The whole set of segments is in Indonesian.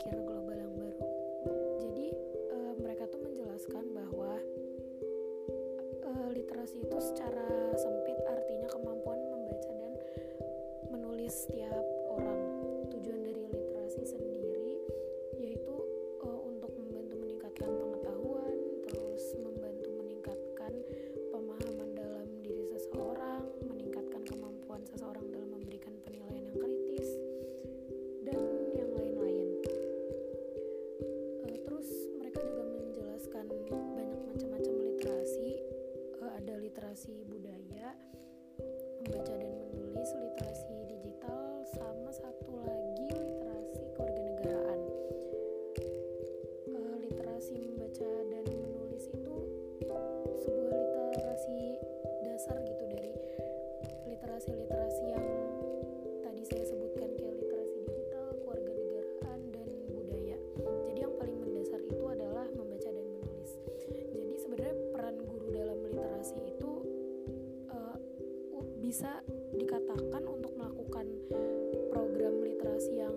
Pikir global yang baru. Jadi eh, mereka tuh menjelaskan bahwa eh, literasi itu secara sempit artinya kemampuan membaca dan menulis bisa dikatakan untuk melakukan program literasi yang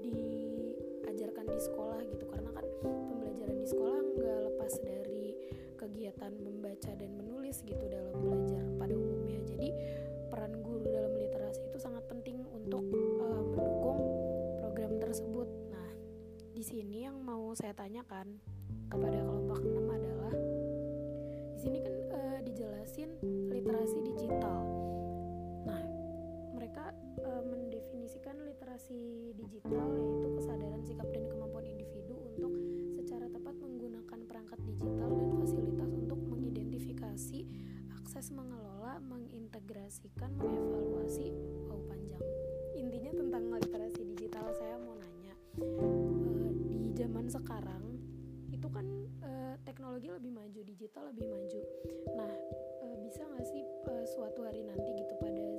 diajarkan di sekolah gitu. Karena kan pembelajaran di sekolah nggak lepas dari kegiatan membaca dan menulis gitu dalam belajar pada umumnya. Jadi peran guru dalam literasi itu sangat penting untuk eh, mendukung program tersebut. Nah di sini yang mau saya tanyakan kepada kelompok digital yaitu kesadaran sikap dan kemampuan individu untuk secara tepat menggunakan perangkat digital dan fasilitas untuk mengidentifikasi akses mengelola mengintegrasikan mengevaluasi. Wow panjang. Intinya tentang literasi digital saya mau nanya eh, di zaman sekarang itu kan eh, teknologi lebih maju digital lebih maju. Nah eh, bisa nggak sih eh, suatu hari nanti gitu pada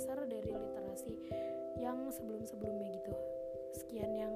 dasar dari literasi yang sebelum-sebelumnya gitu. Sekian yang